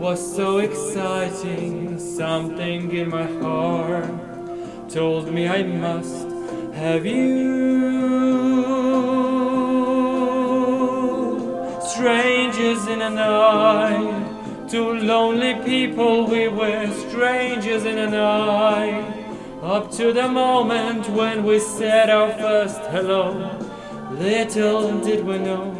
was so exciting, something in my heart told me I must have you. Strangers in a night, two lonely people we were, strangers in a night. Up to the moment when we said our first hello, little did we know.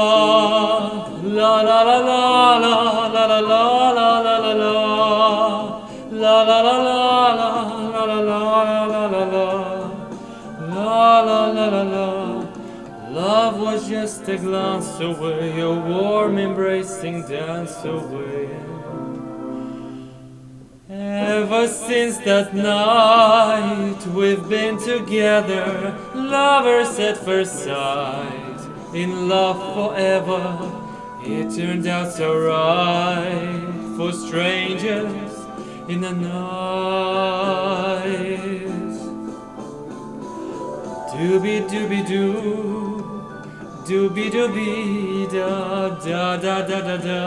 Love was just a glance away, a warm embracing dance away. Ever since that night, we've been together, lovers at first sight, in love forever. It turned out so right for strangers in the night. Dooby dooby doo, dooby dooby da da da da da da,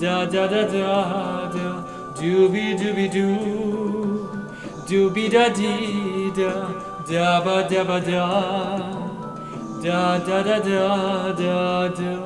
da da da da da, dooby dooby doo, dooby da dee da, da ba da ba da, da da da da da da.